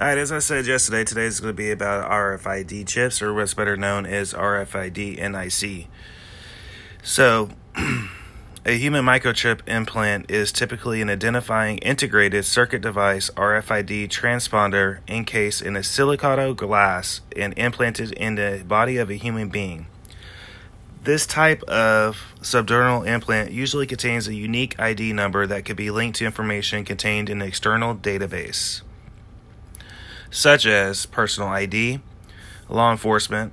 All right, as I said yesterday, today is going to be about RFID chips, or what's better known as RFID NIC. So, a human microchip implant is typically an identifying integrated circuit device RFID transponder encased in a silicate glass and implanted in the body of a human being. This type of subdermal implant usually contains a unique ID number that could be linked to information contained in an external database such as personal ID, law enforcement,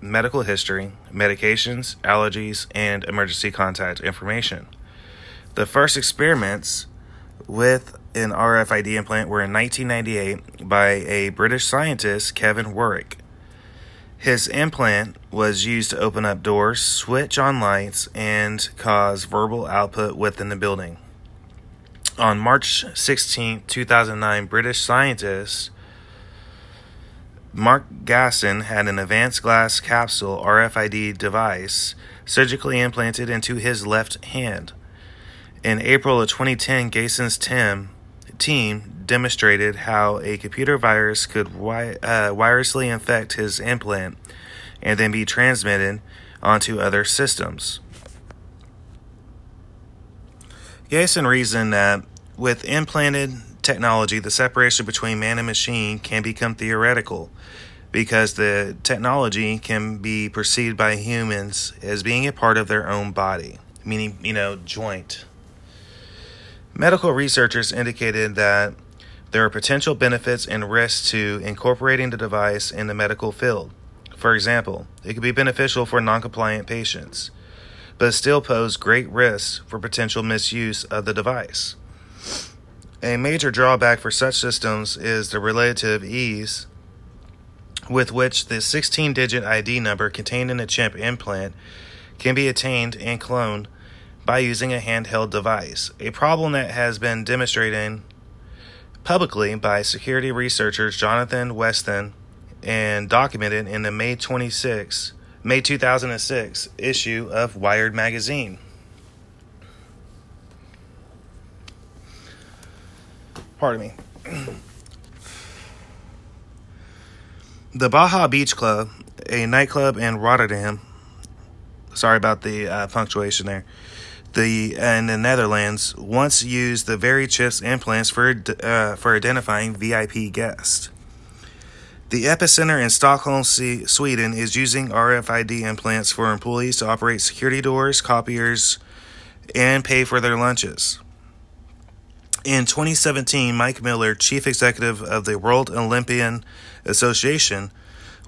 medical history, medications, allergies, and emergency contact information. The first experiments with an RFID implant were in 1998 by a British scientist, Kevin Warwick. His implant was used to open up doors, switch on lights, and cause verbal output within the building. On March 16, 2009, British scientists Mark Gasson had an advanced glass capsule RFID device surgically implanted into his left hand. In April of 2010, Gasson's team, team demonstrated how a computer virus could wi- uh, wirelessly infect his implant and then be transmitted onto other systems. Gasson reasoned that with implanted technology, the separation between man and machine can become theoretical because the technology can be perceived by humans as being a part of their own body, meaning, you know, joint. Medical researchers indicated that there are potential benefits and risks to incorporating the device in the medical field. For example, it could be beneficial for non-compliant patients, but still pose great risks for potential misuse of the device. A major drawback for such systems is the relative ease with which the 16 digit ID number contained in a chip implant can be attained and cloned by using a handheld device, a problem that has been demonstrated publicly by security researchers Jonathan Westhues and documented in the May 26, May 2006 issue of Wired magazine. Pardon me. the Baja Beach Club, a nightclub in Rotterdam. Sorry about the uh, punctuation there. The in the Netherlands once used the very chips implants for uh, for identifying VIP guests. The epicenter in Stockholm, Sweden, is using RFID implants for employees to operate security doors, copiers, and pay for their lunches. In 2017, Mike Miller, chief executive of the World Olympian Association,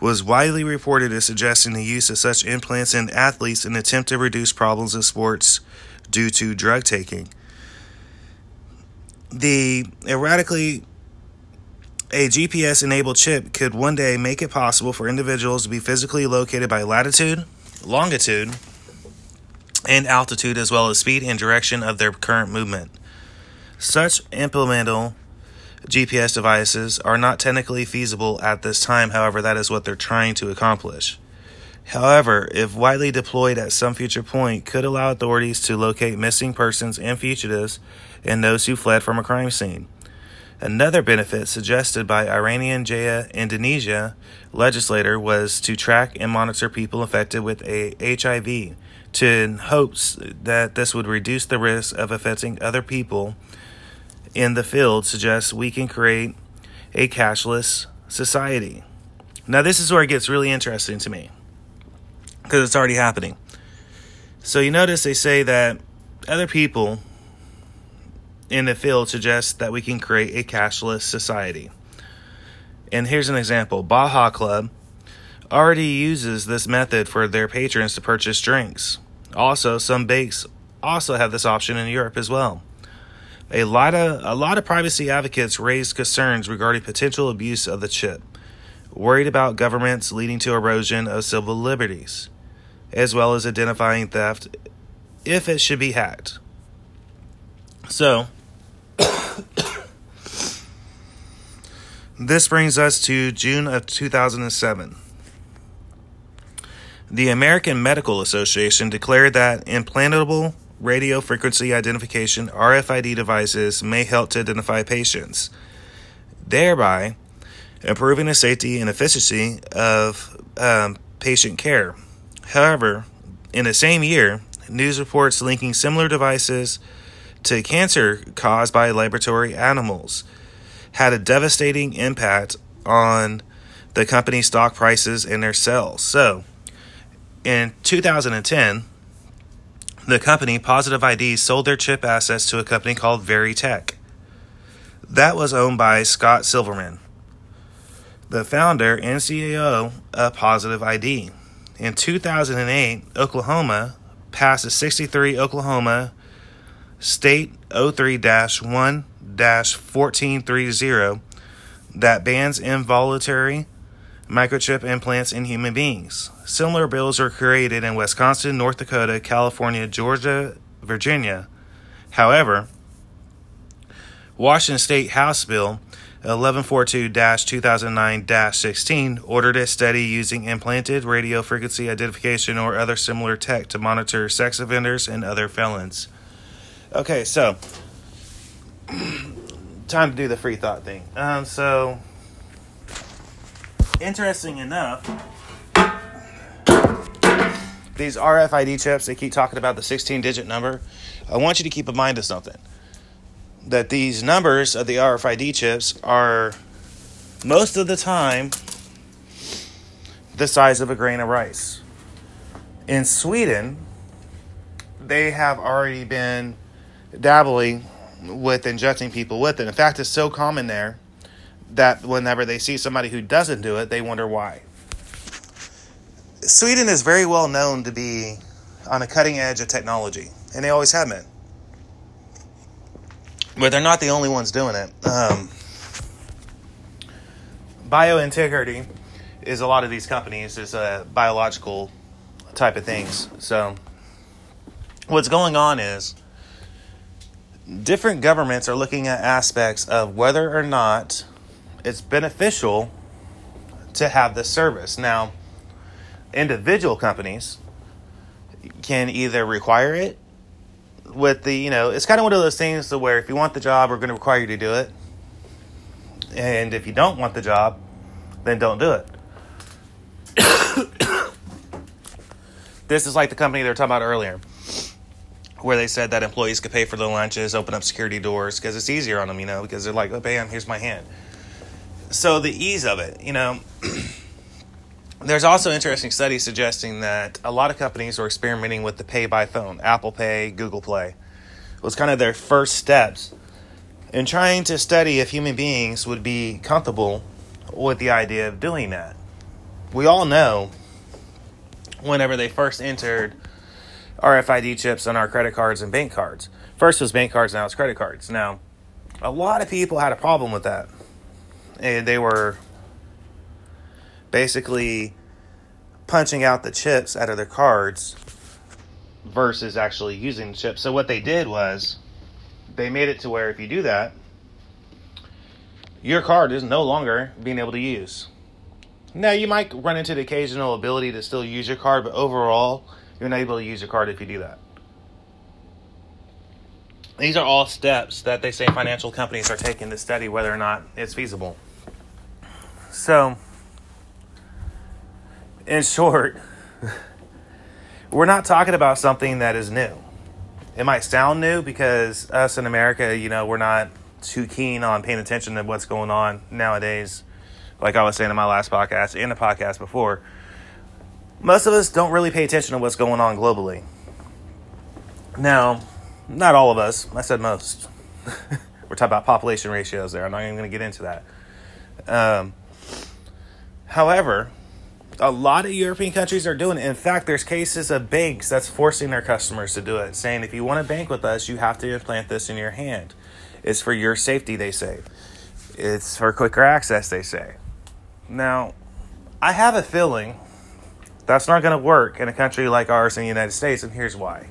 was widely reported as suggesting the use of such implants in athletes in an attempt to reduce problems in sports due to drug taking. The erratically a GPS enabled chip could one day make it possible for individuals to be physically located by latitude, longitude, and altitude, as well as speed and direction of their current movement. Such implementable GPS devices are not technically feasible at this time, however, that is what they're trying to accomplish. However, if widely deployed at some future point, could allow authorities to locate missing persons and fugitives and those who fled from a crime scene. Another benefit suggested by Irian Jaya Indonesia legislator was to track and monitor people infected with a HIV to in hopes that this would reduce the risk of affecting other people in the field suggests we can create a cashless society. Now, this is where it gets really interesting to me because it's already happening. So, you notice they say that other people in the field suggest that we can create a cashless society. And here's an example Baja Club already uses this method for their patrons to purchase drinks. Also, some bakes also have this option in Europe as well. A lot of a lot of privacy advocates raised concerns regarding potential abuse of the chip, worried about governments leading to erosion of civil liberties, as well as identifying theft if it should be hacked. So, this brings us to June of 2007. The American Medical Association declared that implantable radio frequency identification RFID devices may help to identify patients, thereby improving the safety and efficiency of um, patient care. However, in the same year, news reports linking similar devices to cancer caused by laboratory animals had a devastating impact on the company's stock prices and their sales. So, in 2010, the company Positive ID sold their chip assets to a company called VeriTeQ. That was owned by Scott Silverman, the founder and CEO of Positive ID. In 2008, Oklahoma passed a 63 Oklahoma State 03 1 1430 that bans involuntary microchip implants in human beings. Similar bills are created in Wisconsin, North Dakota, California, Georgia, Virginia. However, Washington State House Bill 1142-2009-16 ordered a study using implanted radio frequency identification or other similar tech to monitor sex offenders and other felons. Okay, so time to do the free thought thing. Um, so interesting enough, these RFID chips, they keep talking about the 16 digit number. I want you to keep in mind of something that these numbers of the RFID chips are most of the time the size of a grain of rice. In Sweden, they have already been dabbling with injecting people with it. In fact, it's so common there that whenever they see somebody who doesn't do it, they wonder why. Sweden is very well known to be on a cutting edge of technology, and they always have been. But they're not the only ones doing it. Um, biointegrity is a lot of these companies is a biological type of things. So what's going on is different governments are looking at aspects of whether or not it's beneficial to have this service. Now, individual companies can either require it with the, you know, it's kind of one of those things to where if you want the job, we're going to require you to do it. And if you don't want the job, then don't do it. this is like the company they were talking about earlier, where they said that employees could pay for their lunches, open up security doors because it's easier on them, you know, because they're like, oh, bam, here's my hand so the ease of it, you know, there's also interesting studies suggesting that a lot of companies are experimenting with the pay by phone, Apple Pay, Google Play. It was kind of their first steps in trying to study if human beings would be comfortable with the idea of doing that. We all know whenever they first entered RFID chips on our credit cards and bank cards. First was bank cards, now it's credit cards. Now, a lot of people had a problem with that and they were basically punching out the chips out of their cards versus actually using the chips. So what they did was they made it to where if you do that, your card is no longer being able to use. Now you might run into the occasional ability to still use your card, but overall, you're not able to use your card if you do that. These are all steps that they say financial companies are taking to study whether or not it's feasible. So, in short, we're not talking about something that is new. It might sound new because us in America, you know, we're not too keen on paying attention to what's going on nowadays. Like I was saying in my last podcast and the podcast before, most of us don't really pay attention to what's going on globally. Now, not all of us. I said most. we're talking about population ratios there. I'm not even going to get into that. Um, However, a lot of European countries are doing it. In fact, there's cases of banks that's forcing their customers to do it, saying if you want to bank with us, you have to implant this in your hand. It's for your safety, they say. It's for quicker access, they say. Now, I have a feeling that's not going to work in a country like ours in the United States, and here's why.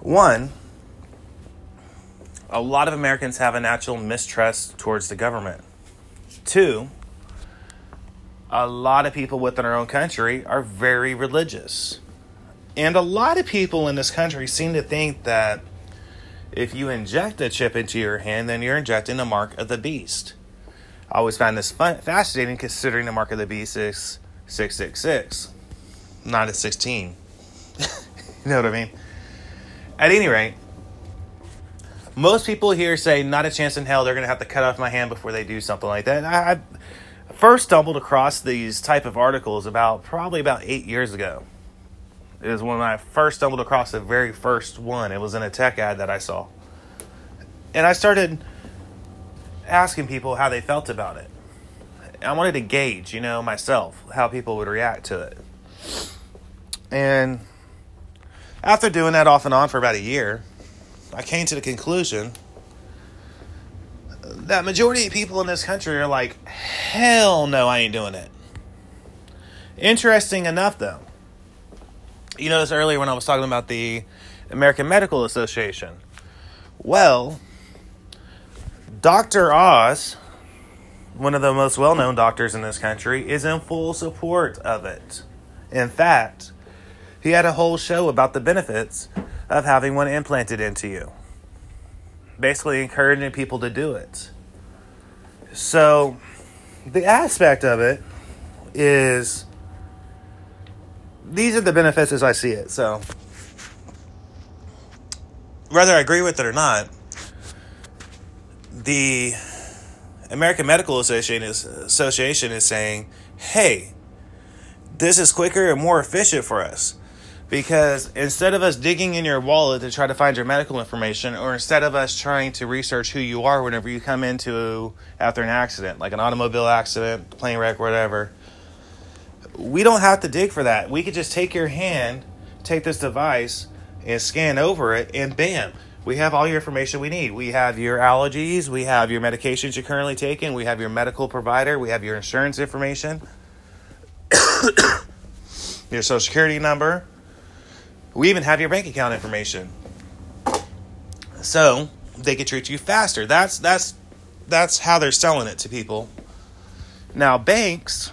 One, a lot of Americans have a natural mistrust towards the government. Two, a lot of people within our own country are very religious. And a lot of people in this country seem to think that if you inject a chip into your hand, then you're injecting the mark of the beast. I always find this fun, fascinating considering the mark of the beast is 666, not a 16. you know what I mean? At any rate, most people here say not a chance in hell they're going to have to cut off my hand before they do something like that. I, I first stumbled across these type of articles about probably about eight years ago. It was when I first stumbled across the very first one. It was in a tech ad that I saw. And I started asking people how they felt about it. I wanted to gauge, you know, myself, how people would react to it. And after doing that off and on for about a year, I came to the conclusion that majority of people in this country are like, hell no, I ain't doing it. Interesting enough, though, you noticed earlier when I was talking about the American Medical Association. Well, Dr. Oz, one of the most well known doctors in this country, is in full support of it. In fact, he had a whole show about the benefits of having one implanted into you, basically encouraging people to do it. So, the aspect of it is these are the benefits as I see it. So, whether I agree with it or not, the American Medical Association is, saying, hey, this is quicker and more efficient for us. Because instead of us digging in your wallet to try to find your medical information, or instead of us trying to research who you are whenever you come into after an accident, like an automobile accident, plane wreck, whatever, we don't have to dig for that. We could just take your hand, take this device, and scan over it, and bam, we have all your information we need. We have your allergies, we have your medications you're currently taking, we have your medical provider, we have your insurance information, your social security number. We even have your bank account information. So, they can treat you faster. That's that's that's how they're selling it to people. Now, banks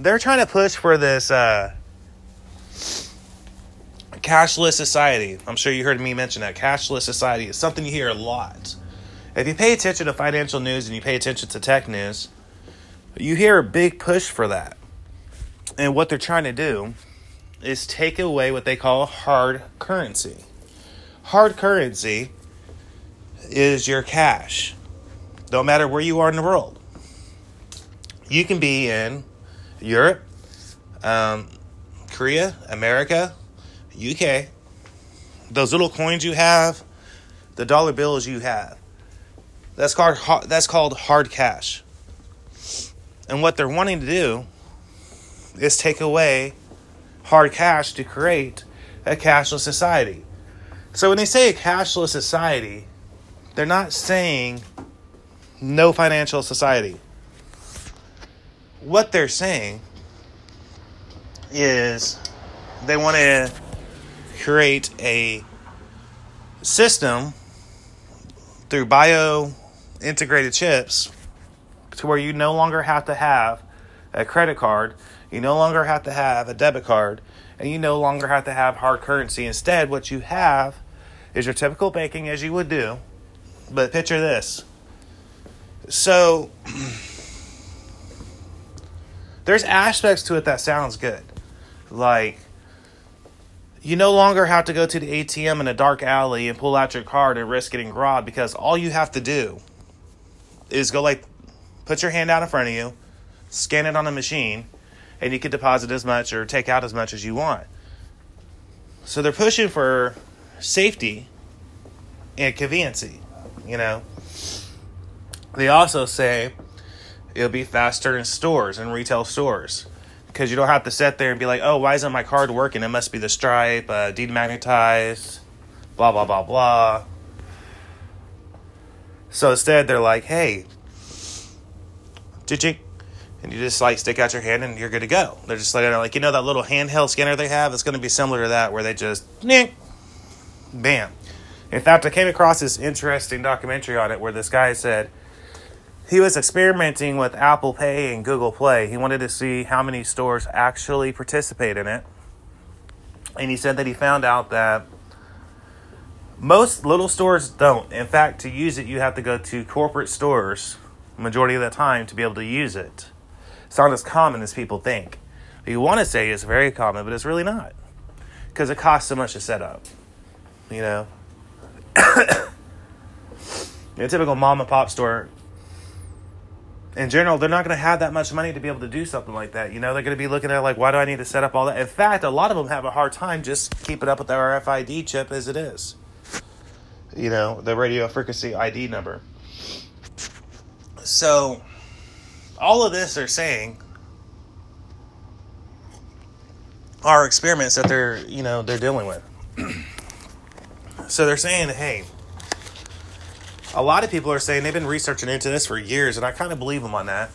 they're trying to push for this uh cashless society. I'm sure you heard me mention that. Cashless society is something you hear a lot. If you pay attention to financial news and you pay attention to tech news, you hear a big push for that. And what they're trying to do is take away what they call hard currency. Hard currency is your cash. No matter where you are in the world. You can be in Europe, um, Korea, America, UK, those little coins you have, the dollar bills you have, that's called that's called hard cash. And what they're wanting to do is take away hard cash to create a cashless society. So when they say a cashless society, they're not saying no financial society. What they're saying is they want to create a system through bio integrated chips to where you no longer have to have a credit card, you no longer have to have a debit card, and you no longer have to have hard currency. Instead, what you have is your typical banking as you would do. But picture this. So there's aspects to it that sounds good. Like you no longer have to go to the ATM in a dark alley and pull out your card and risk getting robbed because all you have to do is go like put your hand out in front of you, scan it on a machine, and you can deposit as much or take out as much as you want. So they're pushing for safety and conveniency, you know. They also say it'll be faster in stores and retail stores because you don't have to sit there and be like, oh, why isn't my card working? It must be the stripe, uh, demagnetized, blah, blah, blah, blah. So instead, they're like, hey, ching and you just like stick out your hand and you're good to go. They're just like, like you know, that little handheld scanner they have? It's going to be similar to that where they just, bam. In fact, I came across this interesting documentary on it where this guy said, he was experimenting with Apple Pay and Google Play. He wanted to see how many stores actually participate in it. And he said that he found out that most little stores don't. In fact, to use it, you have to go to corporate stores, majority of the time to be able to use it. It's not as common as people think. You want to say it's very common, but it's really not because it costs so much to set up. You know, a typical mom and pop store. In general, they're not going to have that much money to be able to do something like that. You know, they're going to be looking at like, why do I need to set up all that? In fact, a lot of them have a hard time just keeping up with the RFID chip as it is. You know, the radio frequency ID number. So, all of this they're saying are experiments that they're you know they're dealing with. so they're saying, hey, a lot of people are saying they've been researching into this for years, and I kind of believe them on that.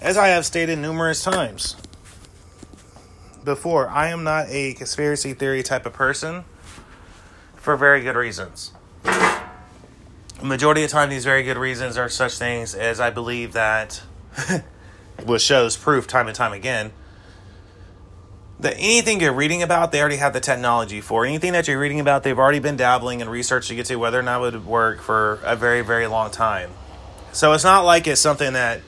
As I have stated numerous times before, I am not a conspiracy theory type of person for very good reasons. The majority of the time, these very good reasons are such things as I believe that, which shows proof time and time again, that anything you're reading about, they already have the technology for. Anything that you're reading about, they've already been dabbling in research to get to whether or not it would work for a very, very long time. So it's not like it's something that,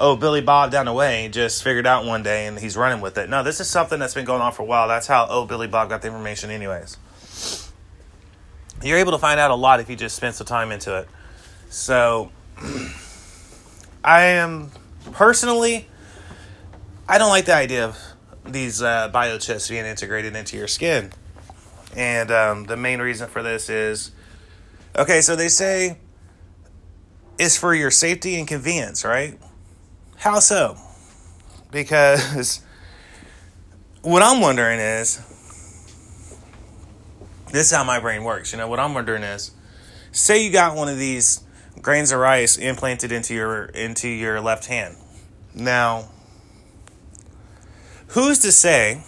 oh, Billy Bob down the way just figured out one day and he's running with it. No, this is something that's been going on for a while. That's how, oh, Billy Bob got the information, anyways. You're able to find out a lot if you just spend some time into it. So, I am personally, I don't like the idea of these uh, biochips being integrated into your skin. And um, the main reason for this is okay, so they say it's for your safety and convenience, right? How so? Because what I'm wondering is this is how my brain works. You know, what I'm wondering is say you got one of these grains of rice implanted into your into your left hand. Now, Who's to say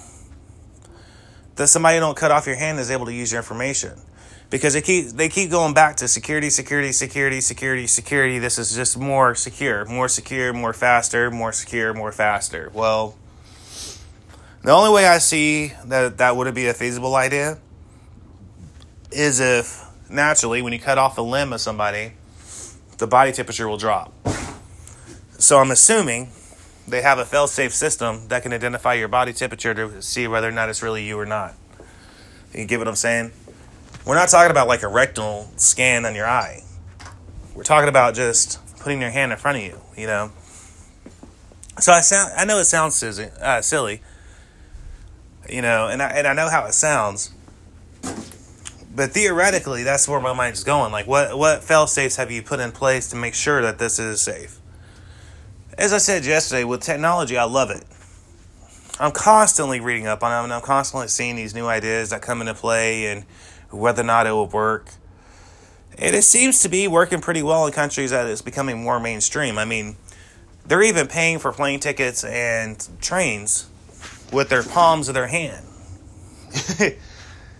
that somebody don't cut off your hand is able to use your information? Because they keep they keep going back to security, security, security, security, security. This is just more secure, more secure, more faster, more secure, more faster. Well, the only way I see that that would be a feasible idea is if naturally when you cut off the limb of somebody, the body temperature will drop. So I'm assuming they have a fail-safe system that can identify your body temperature to see whether or not it's really you or not. You get what I'm saying? We're not talking about like a rectal scan on your eye. We're talking about just putting your hand in front of you, you know. So I sound I know it sounds uh, silly, you know, and I, and I know how it sounds. But theoretically, that's where my mind's going. Like, what what fail safes have you put in place to make sure that this is safe? as I said yesterday, with technology, I love it. I'm constantly reading up on them, and I'm constantly seeing these new ideas that come into play and whether or not it will work. And it seems to be working pretty well in countries that it's becoming more mainstream. I mean, they're even paying for plane tickets and trains with their palms of their hand.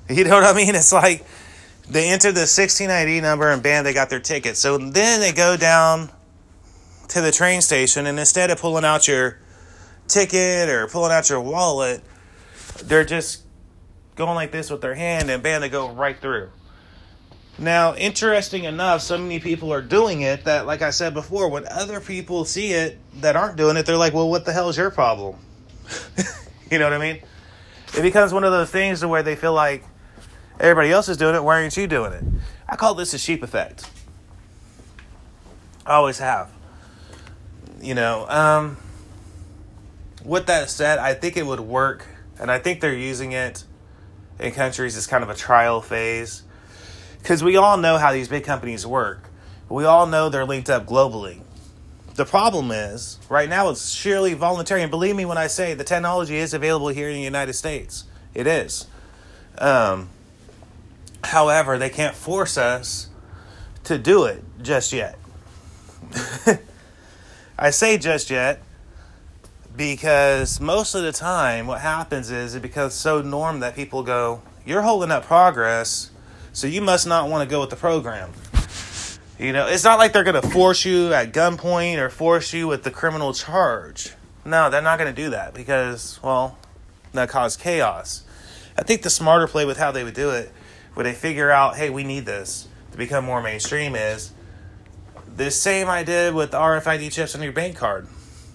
you know what I mean? It's like they enter the 16 ID number and bam, they got their ticket. So then they go down to the train station, and instead of pulling out your ticket or pulling out your wallet, they're just going like this with their hand, and bam, they go right through. Now, interesting enough, so many people are doing it that, like I said before, when other people see it that aren't doing it, they're like, well, what the hell is your problem? you know what I mean? It becomes one of those things to where they feel like everybody else is doing it, why aren't you doing it? I call this a sheep effect. I always have you know, um, with that said, I think it would work, and I think they're using it in countries as kind of a trial phase. Because we all know how these big companies work. We all know they're linked up globally. The problem is, right now it's sheerly voluntary. And believe me when I say the technology is available here in the United States. It is. Um, however, they can't force us to do it just yet. I say just yet because most of the time what happens is it becomes so norm that people go, You're holding up progress, so you must not want to go with the program. You know, it's not like they're going to force you at gunpoint or force you with the criminal charge. No, they're not going to do that because, well, that cause chaos. I think the smarter play with how they would do it, where they figure out, hey, we need this to become more mainstream, is The same I did with the RFID chips on your bank card.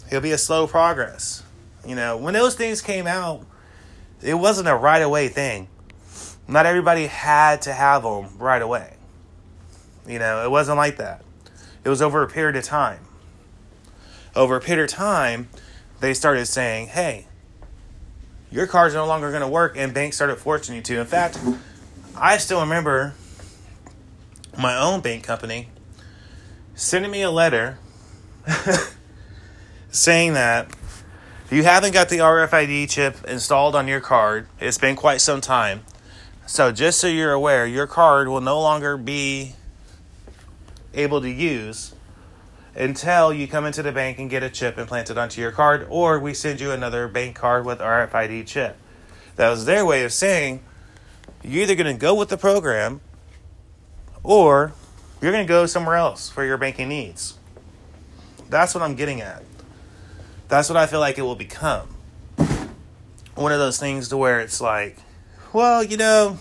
It'll be a slow progress. You know, when those things came out, it wasn't a right away thing. Not everybody had to have them right away. You know, it wasn't like that. It was over a period of time. Over a period of time, they started saying, hey, your card's no longer going to work, and banks started forcing you to. In fact, I still remember my own bank company sending me a letter saying that you haven't got the RFID chip installed on your card. It's been quite some time. So, just so you're aware, your card will no longer be able to use until you come into the bank and get a chip implanted onto your card, or we send you another bank card with RFID chip. That was their way of saying you're either going to go with the program or you're going to go somewhere else for your banking needs. That's what I'm getting at. That's what I feel like it will become. One of those things to where it's like, well, you know,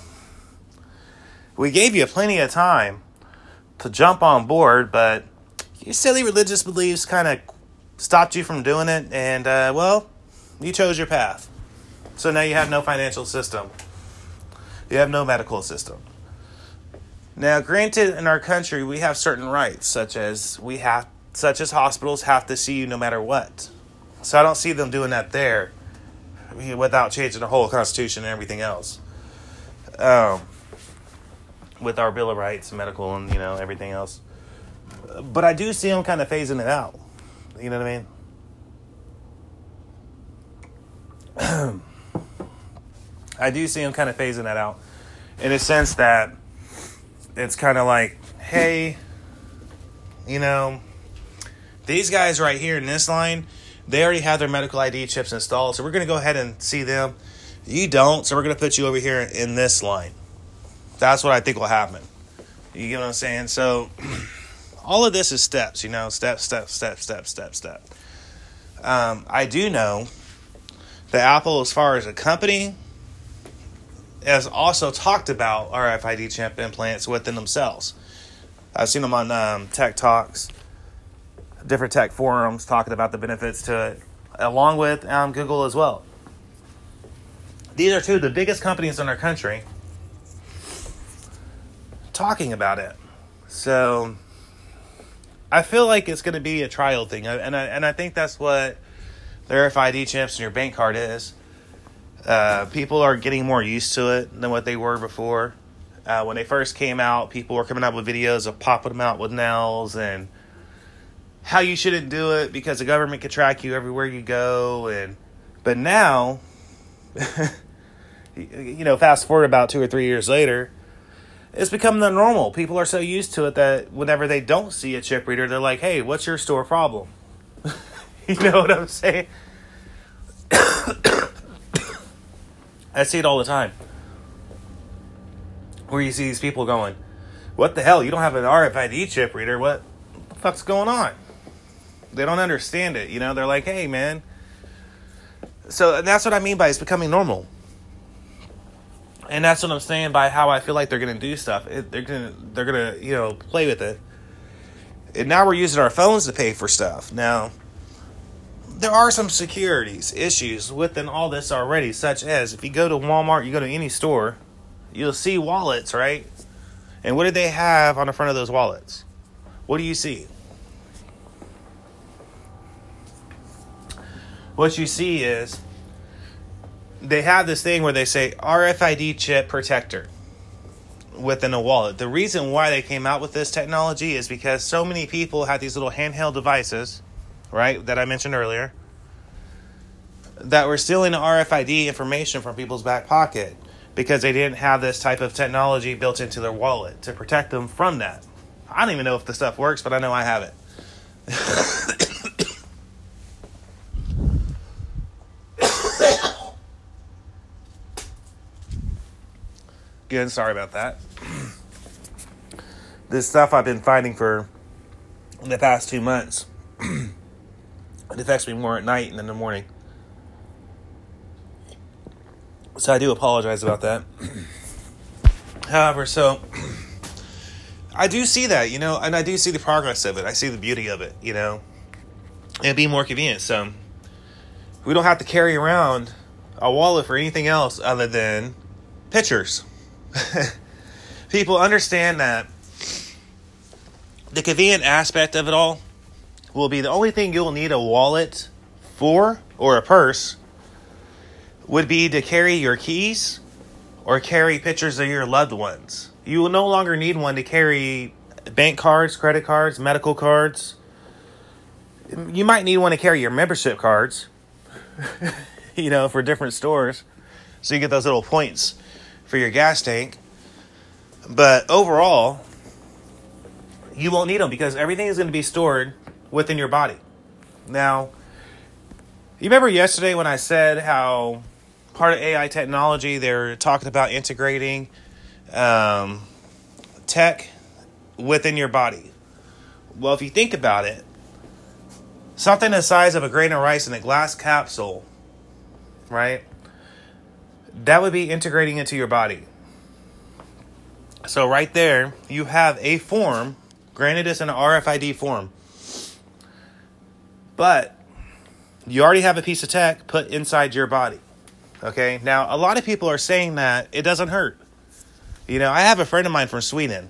we gave you plenty of time to jump on board, but your silly religious beliefs kind of stopped you from doing it, and uh, well, you chose your path. So now you have no financial system, you have no medical system. Now, granted, in our country, we have certain rights, such as we have, such as hospitals have to see you no matter what. So I don't see them doing that there, without changing the whole constitution and everything else. Um, with our Bill of Rights, medical, and you know everything else. But I do see them kind of phasing it out. You know what I mean? I do see them kind of phasing that out, in a sense that it's kind of like, hey, you know, these guys right here in this line, they already have their medical ID chips installed, so we're going to go ahead and see them. You don't, so we're going to put you over here in this line. That's what I think will happen. You get what I'm saying? So, all of this is steps, you know, step, step, step, step, step, step. Um, I do know that Apple, as far as a company, has also talked about RFID chip implants within themselves. I've seen them on um, Tech Talks, different tech forums talking about the benefits to it, along with um, Google as well. These are two of the biggest companies in our country talking about it. So I feel like it's going to be a trial thing, and I, and I think that's what the RFID chips and your bank card is. Uh, people are getting more used to it than what they were before. Uh, when they first came out, people were coming out with videos of popping them out with nails and how you shouldn't do it because the government could track you everywhere you go. And but now, you know, fast forward about two or three years later, it's become the normal. People are so used to it that whenever they don't see a chip reader, they're like, "Hey, what's your store problem?" you know what I'm saying? I see it all the time. Where you see these people going, "What the hell? You don't have an RFID chip reader? What the fuck's going on?" They don't understand it. You know, they're like, "Hey, man." So that's what I mean by it's becoming normal and that's what I'm saying by how I feel like they're gonna do stuff. It, they're gonna they're gonna you know play with it. And now we're using our phones to pay for stuff. Now there are some securities issues within all this already, such as if you go to Walmart, you go to any store, you'll see wallets, right? And what do they have on the front of those wallets? What do you see? What you see is they have this thing where they say RFID chip protector within a wallet. The reason why they came out with this technology is because so many people had these little handheld devices, right, that I mentioned earlier, that were stealing RFID information from people's back pocket because they didn't have this type of technology built into their wallet to protect them from that. I don't even know if the stuff works, but I know I have it. Again, sorry about that. this stuff I've been fighting for in the past two months. It affects me more at night than in the morning. So I do apologize about that. However, so I do see that, you know, and I do see the progress of it. I see the beauty of it, you know. It'd be more convenient. So we don't have to carry around a wallet for anything else other than pictures. People understand that the convenient aspect of it all will be the only thing you'll need a wallet for or a purse would be to carry your keys or carry pictures of your loved ones. You will no longer need one to carry bank cards, credit cards, medical cards. You might need one to carry your membership cards, you know, for different stores. So you get those little points for your gas tank. But overall, you won't need them because everything is going to be stored within your body. Now, you remember yesterday when I said how part of AI technology they're talking about integrating um, tech within your body? Well, if you think about it, something the size of a grain of rice in a glass capsule, right? That would be integrating into your body. So, right there, you have a form Granted, it's an RFID form. But you already have a piece of tech put inside your body. Okay? Now, a lot of people are saying that it doesn't hurt. You know, I have a friend of mine from Sweden.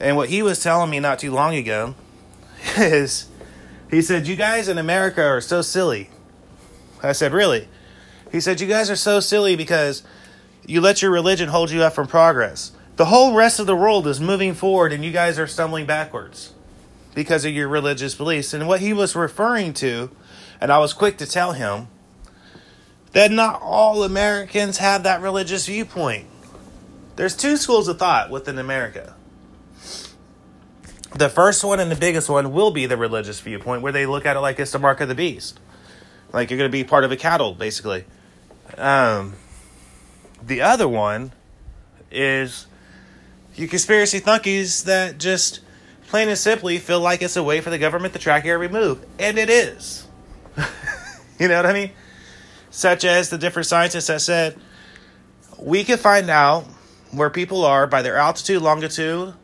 And what he was telling me not too long ago is he said, You guys in America are so silly. I said, Really? He said, You guys are so silly because you let your religion hold you up from progress. The whole rest of the world is moving forward and you guys are stumbling backwards because of your religious beliefs. And what he was referring to, and I was quick to tell him, that not all Americans have that religious viewpoint. There's two schools of thought within America. The first one and the biggest one will be the religious viewpoint, where they look at it like it's the mark of the beast. Like you're going to be part of a cattle, basically. Um, the other one is you conspiracy thunkies that just plain and simply feel like it's a way for the government to track every move. And it is. you know what I mean? Such as the different scientists that said we can find out where people are by their altitude, longitude,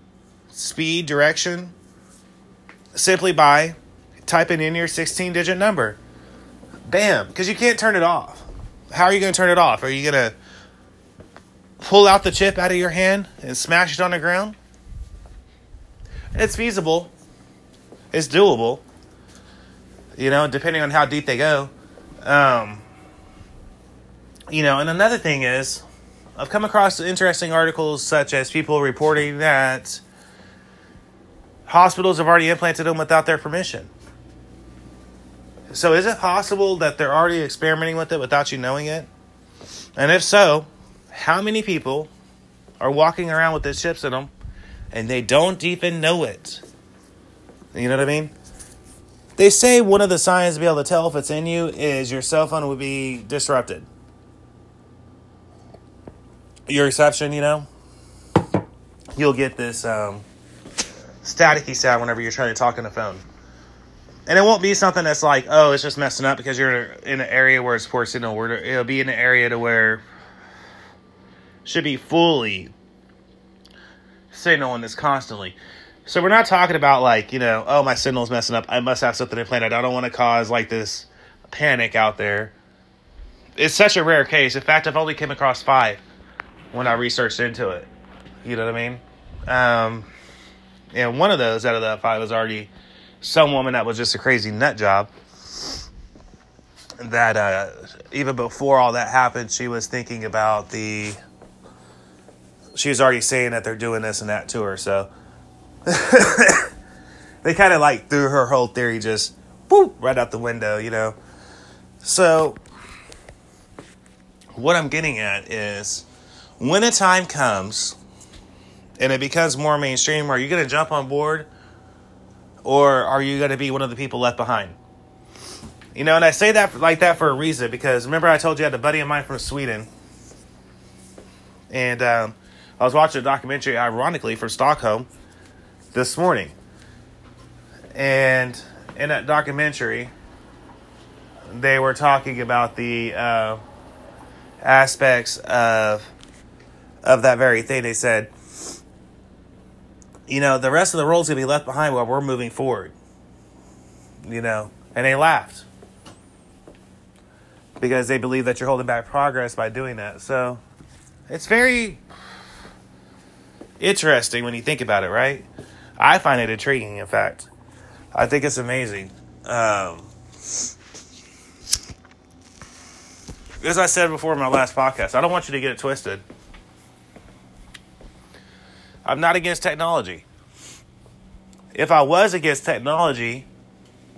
speed, direction, simply by typing in your 16 digit number. Bam, because you can't turn it off. How are you going to turn it off? Are you going to pull out the chip out of your hand and smash it on the ground? It's feasible. It's doable. You know, depending on how deep they go. Um, you know, and another thing is, I've come across interesting articles such as people reporting that hospitals have already implanted them without their permission. So, is it possible that they're already experimenting with it without you knowing it? And if so, how many people are walking around with these chips in them and they don't even know it? You know what I mean? They say one of the signs to be able to tell if it's in you is your cell phone will be disrupted. Your reception, you know, you'll get this um, staticky sound whenever you're trying to talk on the phone. And it won't be something that's like, oh, it's just messing up because you're in an area where it's poor signal. It'll be in an area to where should be fully signaling this constantly. So we're not talking about like, you know, oh my signal's messing up. I must have something implanted. I don't want to cause like this panic out there. It's such a rare case. In fact, I've only came across five when I researched into it. You know what I mean? Um, and one of those out of the five was already some woman that was just a crazy nut job. That uh, even before all that happened, she was thinking about the she was already saying that they're doing this and that to her. So they kind of like threw her whole theory just boop right out the window, you know. So what I'm getting at is when a time comes and it becomes more mainstream, are you going to jump on board or are you going to be one of the people left behind? You know, and I say that like that for a reason because remember I told you I had a buddy of mine from Sweden, and um, I was watching a documentary, ironically, from Stockholm this morning. And in that documentary, they were talking about the uh, aspects of of that very thing. They said, you know, the rest of the world's gonna be left behind while we're moving forward. You know, and they laughed because they believe that you're holding back progress by doing that. So it's very interesting when you think about it, right? I find it intriguing, in fact. I think it's amazing. Um, as I said before in my last podcast, I don't want you to get it twisted. I'm not against technology. If I was against technology,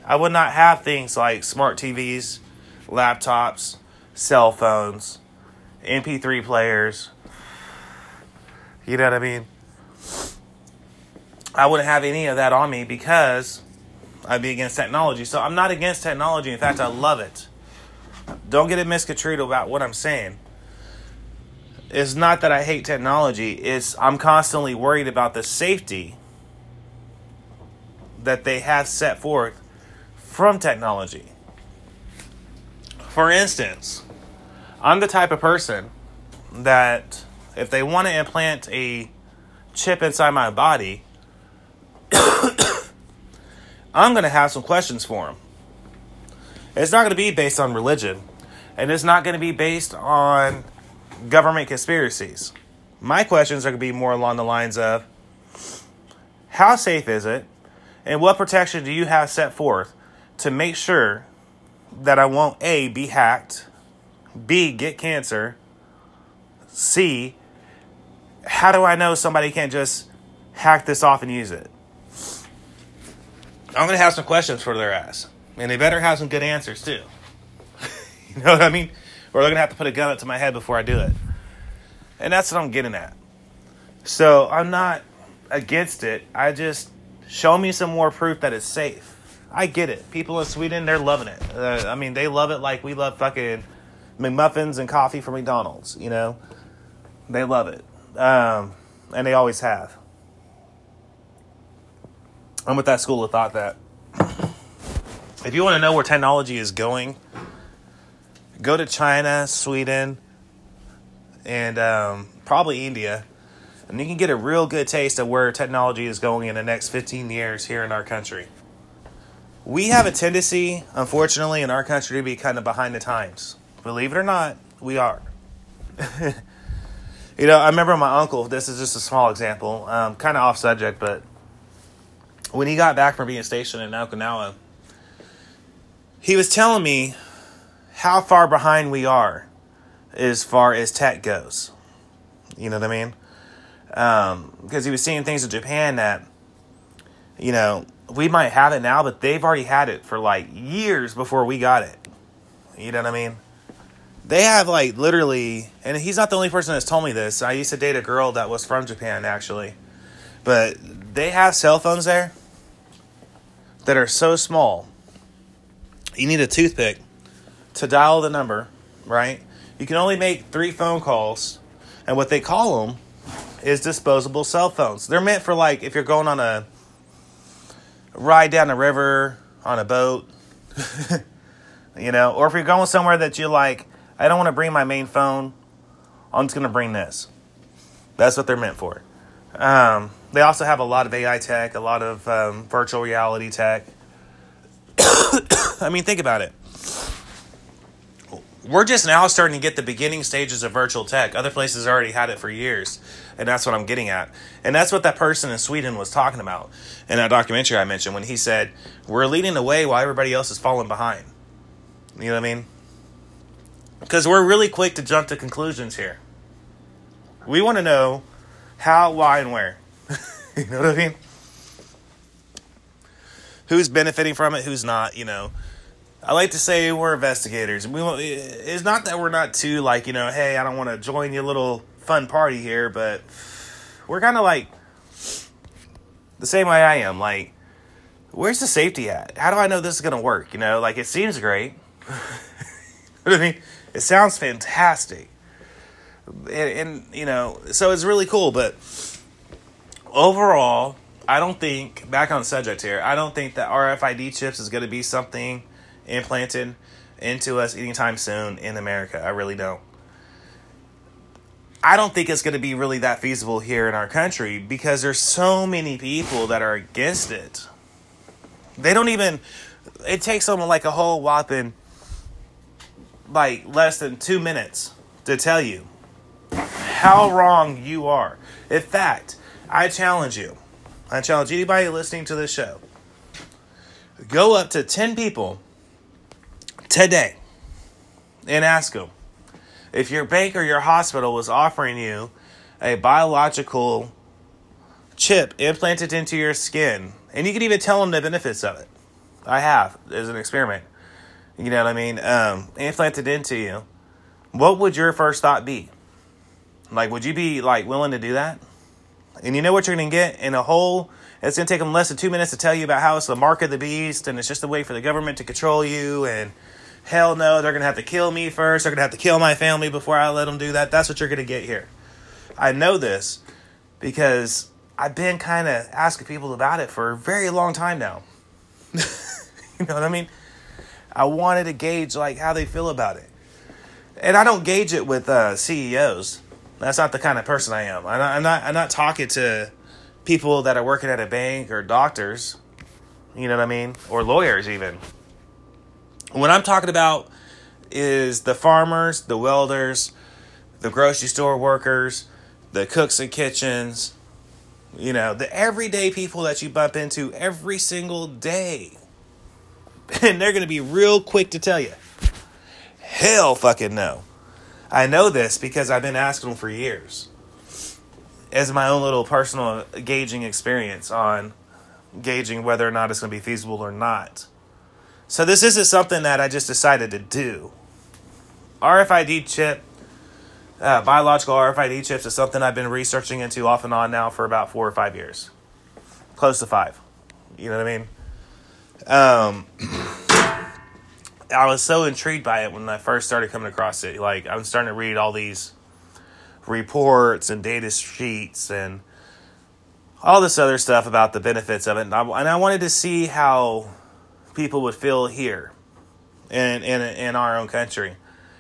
I would not have things like smart TVs, laptops, cell phones, MP3 players. You know what I mean? I wouldn't have any of that on me because I'd be against technology. So I'm not against technology. In fact, I love it. Don't get it misconstrued about what I'm saying. It's not that I hate technology, it's I'm constantly worried about the safety that they have set forth from technology. For instance, I'm the type of person that if they want to implant a chip inside my body, I'm going to have some questions for him. It's not going to be based on religion, and it's not going to be based on government conspiracies. My questions are going to be more along the lines of how safe is it, and what protection do you have set forth to make sure that I won't A, be hacked, B, get cancer, C, how do I know somebody can't just hack this off and use it? I'm to have some questions for their ass. And they better have some good answers, too. you know what I mean? Or they're to have to put a gun up to my head before I do it. And that's what I'm getting at. So I'm not against it. I just show me some more proof that it's safe. I get it. People in Sweden, they're loving it. Uh, I mean, they love it like we love fucking McMuffins and coffee from McDonald's, you know? They love it. Um, and they always have. I'm with that school of thought that if you want to know where technology is going, go to China, Sweden, and um, probably India, and you can get a real good taste of where technology is going in the next 15 years here in our country. We have a tendency, unfortunately, in our country to be kind of behind the times. Believe it or not, we are. you know, I remember my uncle, this is just a small example, um, kind of off subject, but when he got back from being stationed in Okinawa, he was telling me how far behind we are as far as tech goes. You know what I mean? Because um, he was seeing things in Japan that, you know, we might have it now, but they've already had it for like years before we got it. You know what I mean? They have like literally, and he's not the only person that's told me this. I used to date a girl that was from Japan actually, but they have cell phones there that are so small. You need a toothpick to dial the number, right? You can only make three phone calls, and what they call them is disposable cell phones. They're meant for like if you're going on a ride down the river on a boat, you know, or if you're going somewhere that you like, I don't want to bring my main phone, I'm just going to bring this. That's what they're meant for. Um, they also have a lot of AI tech, a lot of um, virtual reality tech. I mean, think about it. We're just now starting to get the beginning stages of virtual tech. Other places already had it for years, and that's what I'm getting at. And that's what that person in Sweden was talking about in that documentary I mentioned when he said, We're leading the way while everybody else is falling behind. You know what I mean? Because we're really quick to jump to conclusions here. We want to know how, why, and where. you know what I mean? Who's benefiting from it? Who's not? You know. I like to say we're investigators. We it's not that we're not too like you know, hey, I don't want to join your little fun party here, but we're kind of like the same way I am. Like, where's the safety at? How do I know this is gonna work? You know, like it seems great. What I mean, it sounds fantastic, and, and you know, so it's really cool, but overall, I don't think, back on subject here, I don't think that RFID chips is going to be something implanted into us anytime soon in America. I really don't. I don't think it's going to be really that feasible here in our country because there's so many people that are against it. They don't even. It takes them like a whole whopping, like less than two minutes to tell you how wrong you are. In fact, I challenge you. I challenge anybody listening to this show. Go up to 10 people today and ask them if your bank or your hospital was offering you a biological chip implanted into your skin, and you can even tell them the benefits of it. I have as an experiment. You know what I mean? Um, implanted into you. What would your first thought be? Like, would you be like willing to do that? And you know what you're gonna get in a whole. It's gonna take them less than two minutes to tell you about how it's the mark of the beast, and it's just a way for the government to control you. And hell no, they're gonna have to kill me first. They're gonna have to kill my family before I let them do that. That's what you're gonna get here. I know this because I've been kind of asking people about it for a very long time now. you know what I mean? I wanted to gauge like how they feel about it, and I don't gauge it with uh, CEOs. That's not the kind of person I am. I'm not, I'm not. I'm not talking to people that are working at a bank or doctors. You know what I mean? Or lawyers even. What I'm talking about is the farmers, the welders, the grocery store workers, the cooks in kitchens, you know, the everyday people that you bump into every single day. And they're going to be real quick to tell you, hell fucking no. I know this because I've been asking them for years. As my own little personal gauging experience on gauging whether or not it's going to be feasible or not. So this isn't something that I just decided to do. RFID chip, uh, biological RFID chips is something I've been researching into off and on now for about four or five years, close to five. You know what I mean? Um, I was so intrigued by it when I first started coming across it. Like I'm starting to read all these reports and data sheets and all this other stuff about the benefits of it, and I, and I wanted to see how people would feel here in in in our own country.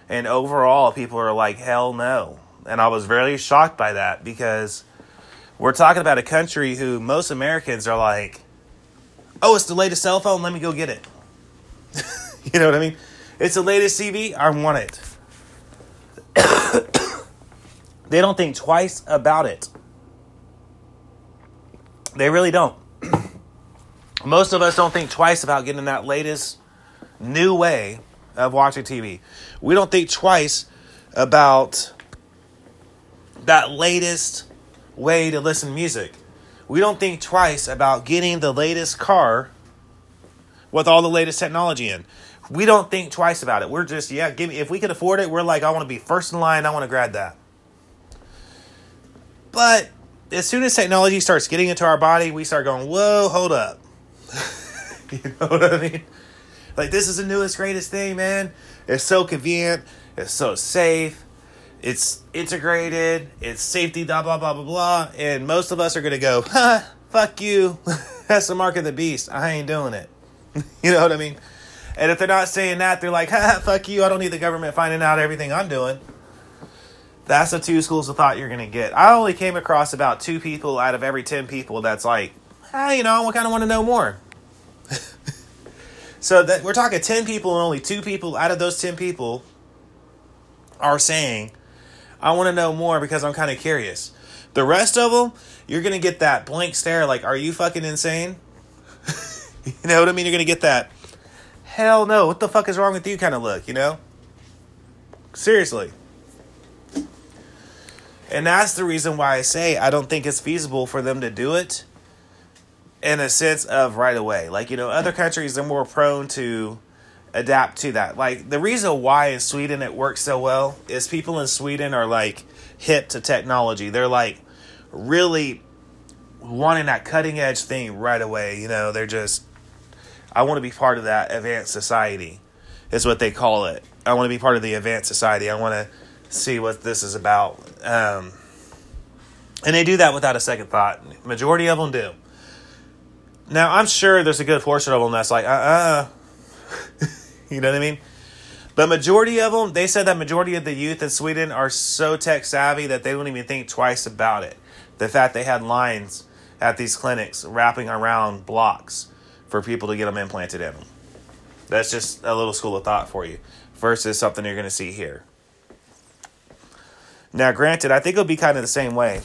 And overall, people are like, hell no. And I was very shocked by that because we're talking about a country who most Americans are like, oh, it's the latest cell phone, let me go get it. you know what I mean? It's the latest TV, I want it. they don't think twice about it. They really don't. Most of us don't think twice about getting that latest new way of watching TV. We don't think twice about that latest way to listen to music. We don't think twice about getting the latest car with all the latest technology in. We don't think twice about it. We're just, yeah, give me if we can afford it, we're like, I want to be first in line, I want to grab that. But as soon as technology starts getting into our body, we start going, whoa, hold up. you know what I mean? Like this is the newest, greatest thing, man. It's so convenient. It's so safe. It's integrated. It's safety. Blah blah blah blah blah. And most of us are gonna go, ha, fuck you. That's the mark of the beast. I ain't doing it. you know what I mean? And if they're not saying that, they're like, ha, fuck you. I don't need the government finding out everything I'm doing. That's the two schools of thought you're gonna get. I only came across about two people out of every ten people that's like, ah, you know, I kind of want to know more. so that we're talking 10 people and only two people out of those 10 people are saying, I want to know more because I'm kind of curious. The rest of them, you're going to get that blank stare like, are you fucking insane? you know what I mean? You're going to get that, hell no, what the fuck is wrong with you kind of look, you know? Seriously. And that's the reason why I say I don't think it's feasible for them to do it in a sense of right away. Like, you know, other countries are more prone to adapt to that. Like, the reason why in Sweden it works so well is people in Sweden are like hip to technology. They're like really wanting that cutting edge thing right away. You know, they're just, I want to be part of that advanced society, is what they call it. I want to be part of the advanced society. I want to see what this is about. Um, and they do that without a second thought. Majority of them do. Now, I'm sure there's a good portion of them that's like, uh uh you know what I mean? But majority of them, they said that majority of the youth in Sweden are so tech savvy that they don't even think twice about it. The fact they had lines at these clinics wrapping around blocks for people to get them implanted in them. That's just a little school of thought for you versus something you're going to see here. Now, granted, I think it'll be kind of the same way.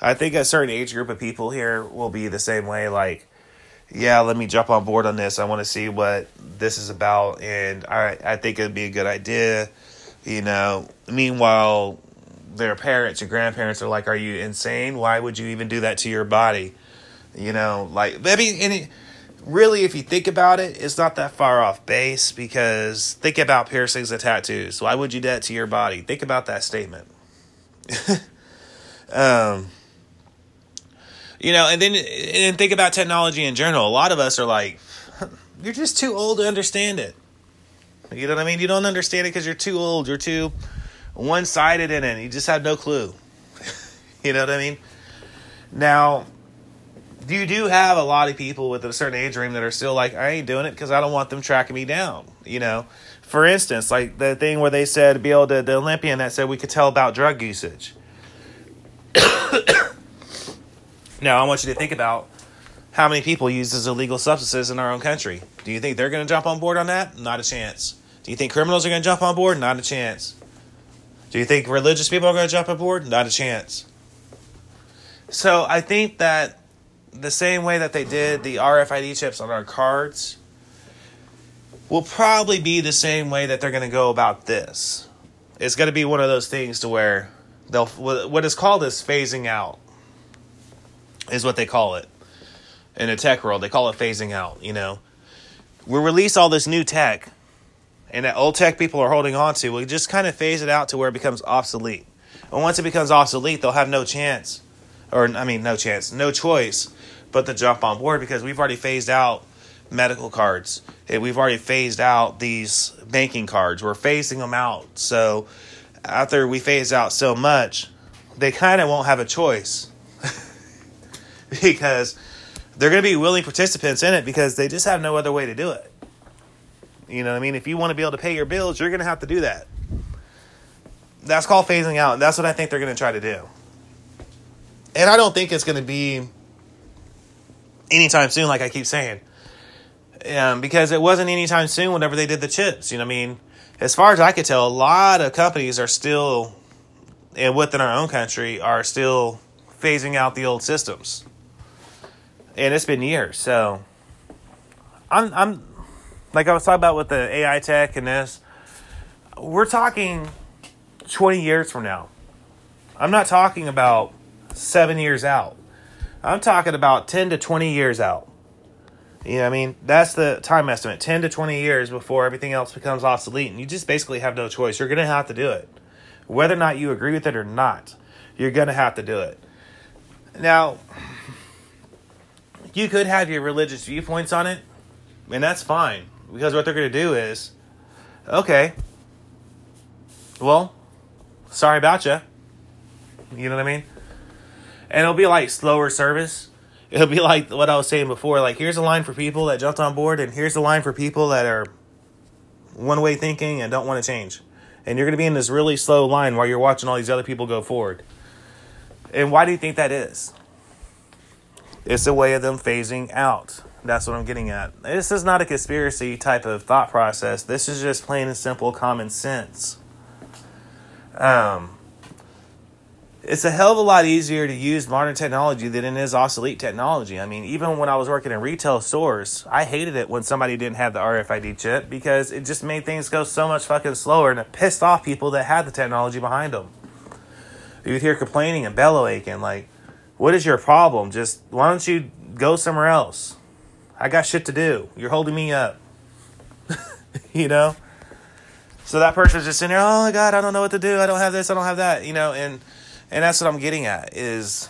I think a certain age group of people here will be the same way. Like, yeah, let me jump on board on this. I want to see what this is about, and I I think it'd be a good idea. You know, meanwhile, their parents or grandparents are like, "Are you insane? Why would you even do that to your body?" You know, like maybe any. Really, if you think about it, it's not that far off base because think about piercings and tattoos. Why would you do that to your body? Think about that statement. um, you know, and then and think about technology in general. A lot of us are like, you're just too old to understand it. You know what I mean? You don't understand it because you're too old. You're too one sided in it. You just have no clue. you know what I mean? Now, you do have a lot of people with a certain age range that are still like, I ain't doing it because I don't want them tracking me down. You know, for instance, like the thing where they said, be able to, the Olympian that said we could tell about drug usage. now, I want you to think about how many people use these illegal substances in our own country. Do you think they're going to jump on board on that? Not a chance. Do you think criminals are going to jump on board? Not a chance. Do you think religious people are going to jump on board? Not a chance. So I think that the same way that they did the RFID chips on our cards will probably be the same way that they're going to go about this. It's going to be one of those things to where they'll what is called is phasing out is what they call it in the tech world. They call it phasing out. You know, we release all this new tech, and that old tech people are holding on to. We just kind of phase it out to where it becomes obsolete. And once it becomes obsolete, they'll have no chance, or I mean, no chance, no choice but to jump on board because we've already phased out medical cards. We've already phased out these banking cards. We're phasing them out. So after we phase out so much, they kind of won't have a choice because they're going to be willing participants in it because they just have no other way to do it. You know what I mean? If you want to be able to pay your bills, you're going to have to do that. That's called phasing out. That's what I think they're going to try to do. And I don't think it's going to be anytime soon, like I keep saying. Um, because it wasn't anytime soon whenever they did the chips. You know what I mean? As far as I could tell, a lot of companies are still, and within our own country, are still phasing out the old systems and it's been years. So I'm I'm like I was talking about with the AI tech and this. We're talking 20 years from now. I'm not talking about 7 years out. I'm talking about 10 to 20 years out. You know I mean? That's the time estimate 10 to 20 years before everything else becomes obsolete. And you just basically have no choice. You're going to have to do it. Whether or not you agree with it or not, you're going to have to do it. Now, you could have your religious viewpoints on it, and that's fine. Because what they're going to do is, okay, well, sorry about you. You know what I mean? And it'll be like slower service. It'll be like what I was saying before. Like, here's a line for people that jumped on board, and here's a line for people that are one way thinking and don't want to change. And you're going to be in this really slow line while you're watching all these other people go forward. And why do you think that is? It's a way of them phasing out. That's what I'm getting at. This is not a conspiracy type of thought process. This is just plain and simple common sense. Um, it's a hell of a lot easier to use modern technology than it is obsolete technology. I mean, even when I was working in retail stores, I hated it when somebody didn't have the RFID chip because it just made things go so much fucking slower and it pissed off people that had the technology behind them. You'd hear complaining and bellow aching like, what is your problem? Just why don't you go somewhere else? I got shit to do. You're holding me up. you know? So that person's just sitting there, oh my god, I don't know what to do. I don't have this, I don't have that, you know, and and that's what I'm getting at is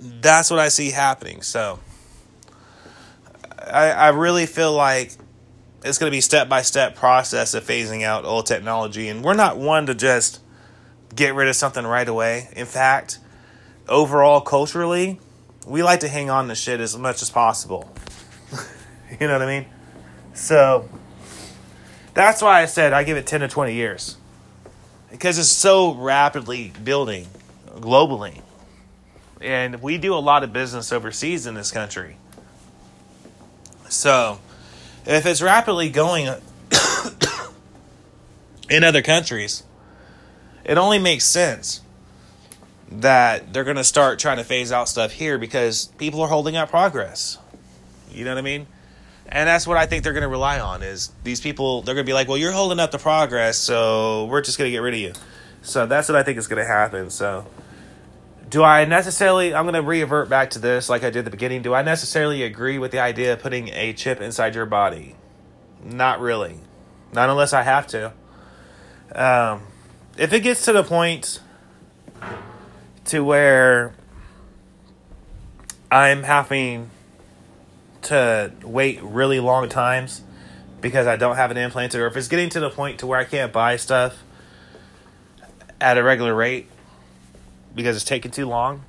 that's what I see happening. So I I really feel like it's going to be step by step process of phasing out old technology and we're not one to just get rid of something right away. In fact, overall culturally, we like to hang on to shit as much as possible. you know what I mean? So That's why I said I give it 10 to 20 years. Because it's so rapidly building globally. And we do a lot of business overseas in this country. So, if it's rapidly going in other countries, it only makes sense that they're going to start trying to phase out stuff here because people are holding out progress. You know what I mean? And that's what I think they're going to rely on is these people they're going to be like, "Well, you're holding up the progress, so we're just going to get rid of you." So that's what I think is going to happen. So do I necessarily I'm going to revert back to this like I did at the beginning. Do I necessarily agree with the idea of putting a chip inside your body? Not really. Not unless I have to. Um, if it gets to the point to where I'm having to wait really long times because I don't have an implanted, or if it's getting to the point to where I can't buy stuff at a regular rate because it's taking too long,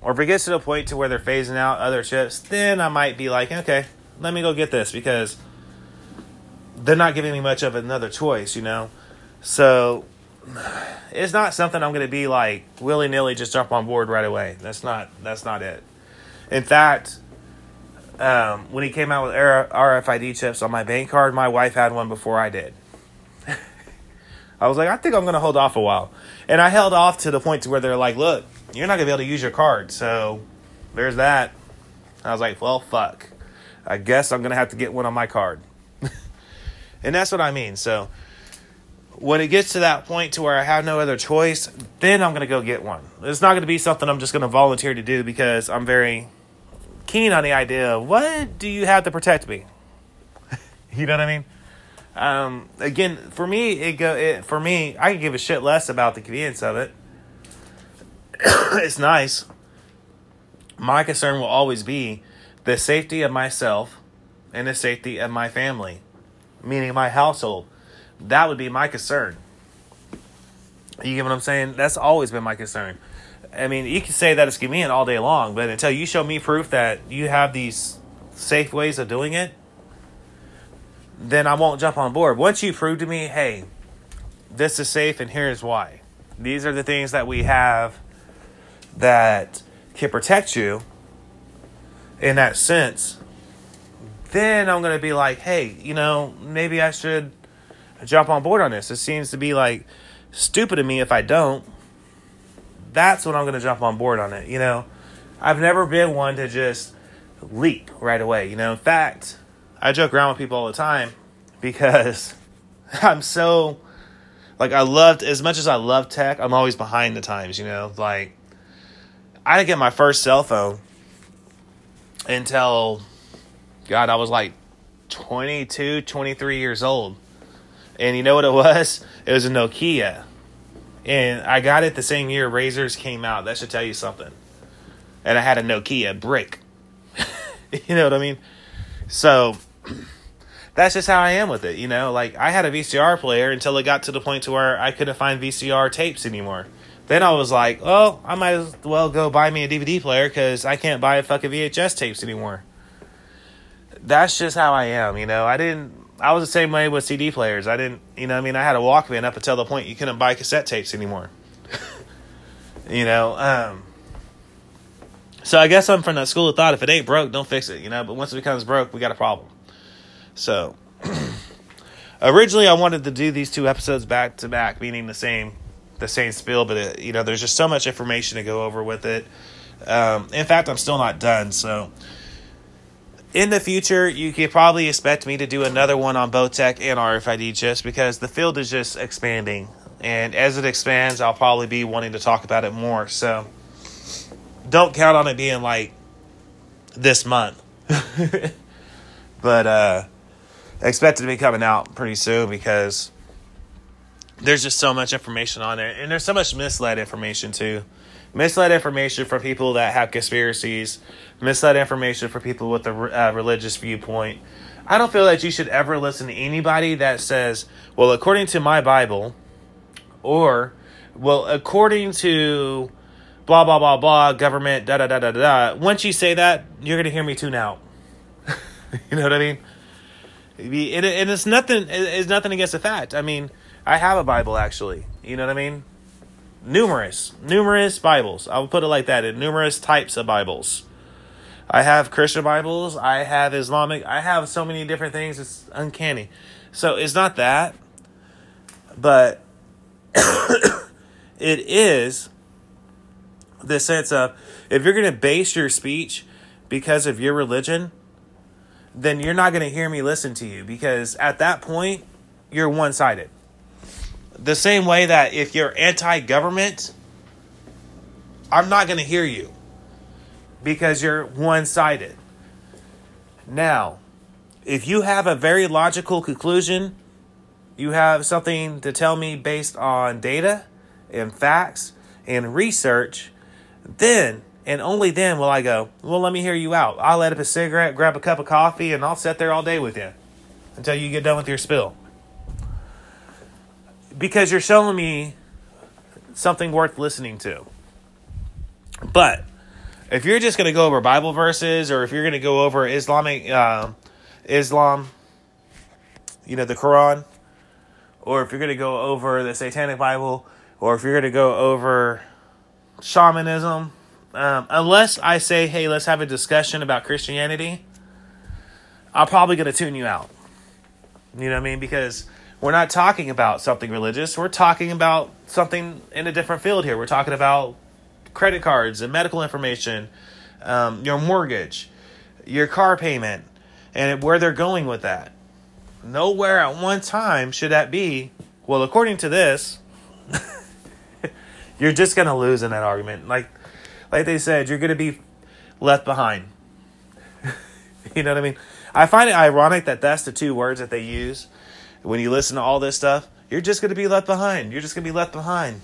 or if it gets to the point to where they're phasing out other chips, then I might be like, okay, let me go get this because they're not giving me much of another choice, you know. So it's not something I'm going to be like willy nilly just jump on board right away. That's not that's not it. In fact, um, when he came out with RFID chips on my bank card, my wife had one before I did. I was like, I think I'm going to hold off a while, and I held off to the point to where they're like, "Look, you're not going to be able to use your card, so there's that." I was like, "Well, fuck. I guess I'm going to have to get one on my card," and that's what I mean. So when it gets to that point to where I have no other choice, then I'm going to go get one. It's not going to be something I'm just going to volunteer to do because I'm very keen on the idea of what do you have to protect me? you know what I mean? Um, again, for me, it go it, for me. I can give a shit less about the convenience of it. it's nice. My concern will always be the safety of myself and the safety of my family, meaning my household that would be my concern. You get what I'm saying? That's always been my concern. I mean, you can say that it's convenient all day long, but until you show me proof that you have these safe ways of doing it, then I won't jump on board. Once you prove to me, hey, this is safe and here's why. These are the things that we have that can protect you in that sense. Then I'm going to be like, hey, you know, maybe I should jump on board on this. It seems to be like stupid of me if I don't. That's when I'm going to jump on board on it. You know, I've never been one to just leap right away. You know, in fact, I joke around with people all the time because I'm so like I loved as much as I love tech. I'm always behind the times. You know, like I didn't get my first cell phone until God, I was like 22, 23 years old. And you know what it was? It was a Nokia. And I got it the same year Razrs came out. That should tell you something. And I had a Nokia brick. you know what I mean? So that's just how I am with it, you know? Like I had a VCR player until it got to the point to where I couldn't find VCR tapes anymore. Then I was like, oh, I might as well go buy me a DVD player because I can't buy fucking VHS tapes anymore. That's just how I am, you know? I didn't I was the same way with CD players. I didn't, you know, I mean, I had a Walkman up until the point you couldn't buy cassette tapes anymore. you know, um, so I guess I'm from that school of thought if it ain't broke, don't fix it, you know, but once it becomes broke, we got a problem. So, originally I wanted to do these two episodes back to back, meaning the same, the same spiel, but it, you know, there's just so much information to go over with it. Um, in fact, I'm still not done, so in the future, you could probably expect me to do another one on biotech and RFID chips because the field is just expanding. And as it expands, I'll probably be wanting to talk about it more. So don't count on it being like this month. but uh expect it to be coming out pretty soon because there's just so much information on there. And there's so much misled information too misled information from people that have conspiracies, misled information for people with a uh, religious viewpoint. I don't feel that you should ever listen to anybody that says, well, according to my Bible, or, well, according to blah, blah, blah, blah, government, da, da, da, da, da. Once you say that, you're going to hear me tune out. you know what I mean? And it's nothing. It's nothing against the fact. I mean, I have a Bible actually. You know what I mean? Numerous, numerous Bibles. I will put it like that. In numerous types of Bibles. I have Christian Bibles. I have Islamic. I have so many different things. It's uncanny. So it's not that, but it is the sense of if you're going to base your speech because of your religion, then you're not going to hear me listen to you because at that point, you're one sided. The same way that if you're anti government, I'm not going to hear you because you're one sided. Now, if you have a very logical conclusion, you have something to tell me based on data and facts and research, then and only then will I go, well, let me hear you out. I'll light up a cigarette, grab a cup of coffee, and I'll sit there all day with you until you get done with your spill. Because you're showing me something worth listening to. But if you're just going to go over Bible verses or if you're going to go over Islamic uh, Islam, you know, the Quran, or if you're going to go over the Satanic Bible, or if you're going to go over shamanism, um, unless I say, hey, let's have a discussion about Christianity, I'm probably going to tune you out. You know what I mean? Because we're not talking about something religious. We're talking about something in a different field here. We're talking about credit cards and medical information, um, your mortgage, your car payment, and where they're going with that. Nowhere at one time should that be, well, according to this, you're just to lose in that argument. Like, like they said, you're to be left behind. you know what I mean? I find it ironic that that's the two words that they use when you listen to all this stuff. You're just to be left behind. You're just to be left behind.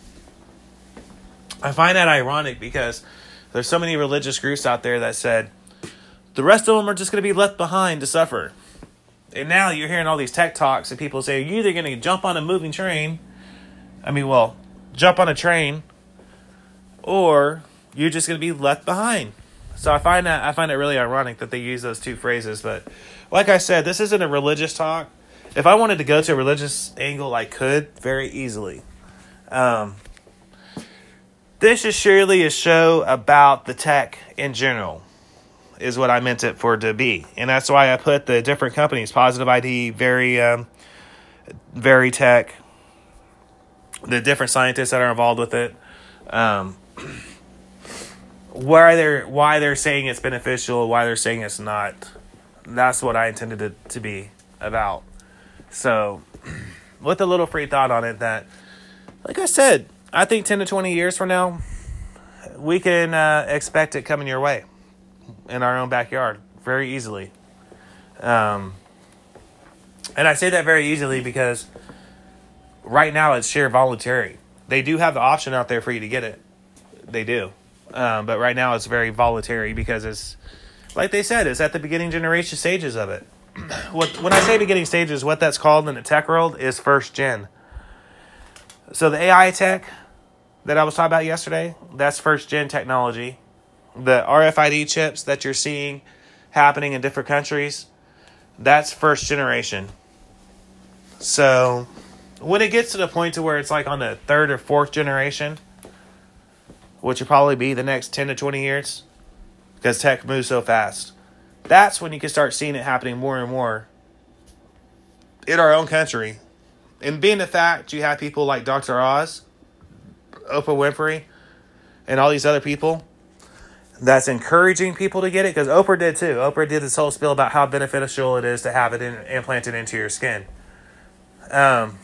I find that ironic because there's so many religious groups out there that said the rest of them are just going to be left behind to suffer. And now you're hearing all these tech talks and people say you're either going to jump on a moving train, I mean, well, jump on a train, or you're just going to be left behind. So I find that I find it really ironic that they use those two phrases. But like I said, this isn't a religious talk. If I wanted to go to a religious angle, I could very easily. Um, this is surely a show about the tech in general, is what I meant it for to be, and that's why I put the different companies: PositiveID, Very, um, VeriTeQ, the different scientists that are involved with it, um, why they're why they're saying it's beneficial, why they're saying it's not. That's what I intended it to be about. So, with a little free thought on it, that, like I said, I think 10 to 20 years from now, we can uh, expect it coming your way in our own backyard very easily. Um, and I say that very easily because right now it's sheer voluntary. They do have the option out there for you to get it. They do. Um, but right now it's very voluntary because it's, like they said, it's at the beginning generation stages of it. what When I say beginning stages, what that's called in the tech world is first gen. So the AI tech that I was talking about yesterday, that's first gen technology. The RFID chips that you're seeing happening in different countries, that's first generation. So when it gets to the point to where it's like on the third or fourth generation, which will probably be the next 10 to 20 years because tech moves so fast. That's when you can start seeing it happening more and more in our own country and being the fact you have people like Dr. Oz, Oprah Winfrey, and all these other people that's encouraging people to get it because Oprah did too. Oprah did this whole spiel about how beneficial it is to have it in, implanted into your skin. Um,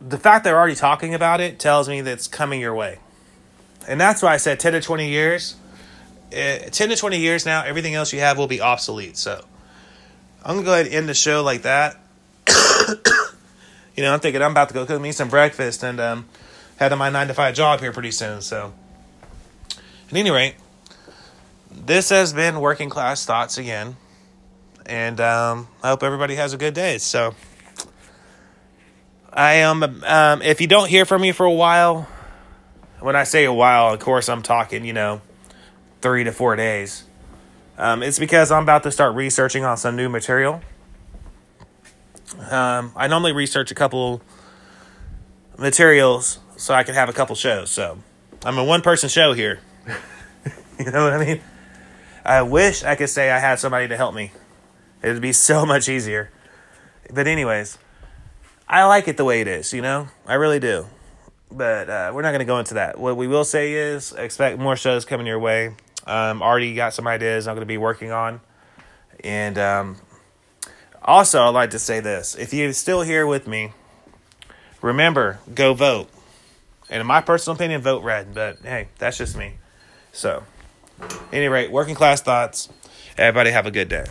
the fact they're already talking about it tells me that it's coming your way. And that's why I said 10 to 20 years. Uh, 10 to 20 years now, everything else you have will be obsolete. So I'm to go ahead and end the show like that. you know, I'm thinking I'm about to go cook me some breakfast and um, head to my 9 to 5 job here pretty soon. So, at any rate, this has been Working Class Thoughts again. And um, I hope everybody has a good day. So, I am, um, if you don't hear from me for a while, when I say a while, of course, I'm talking, you know, three to four days Um, it's because I'm about to start researching on some new material. Um, I normally research a couple materials so I can have a couple shows. So I'm a one person show here. you know what I mean? I wish I could say I had somebody to help me. It would be so much easier. But, anyways, I like it the way it is, you know? I really do. But uh, we're not going to go into that. What we will say is expect more shows coming your way. Um, already got some ideas I'm going to be working on. And um, also, I'd like to say this if you're still here with me, remember, go vote. And in my personal opinion, vote red. But hey, that's just me. So, any rate, working class thoughts. Everybody have a good day.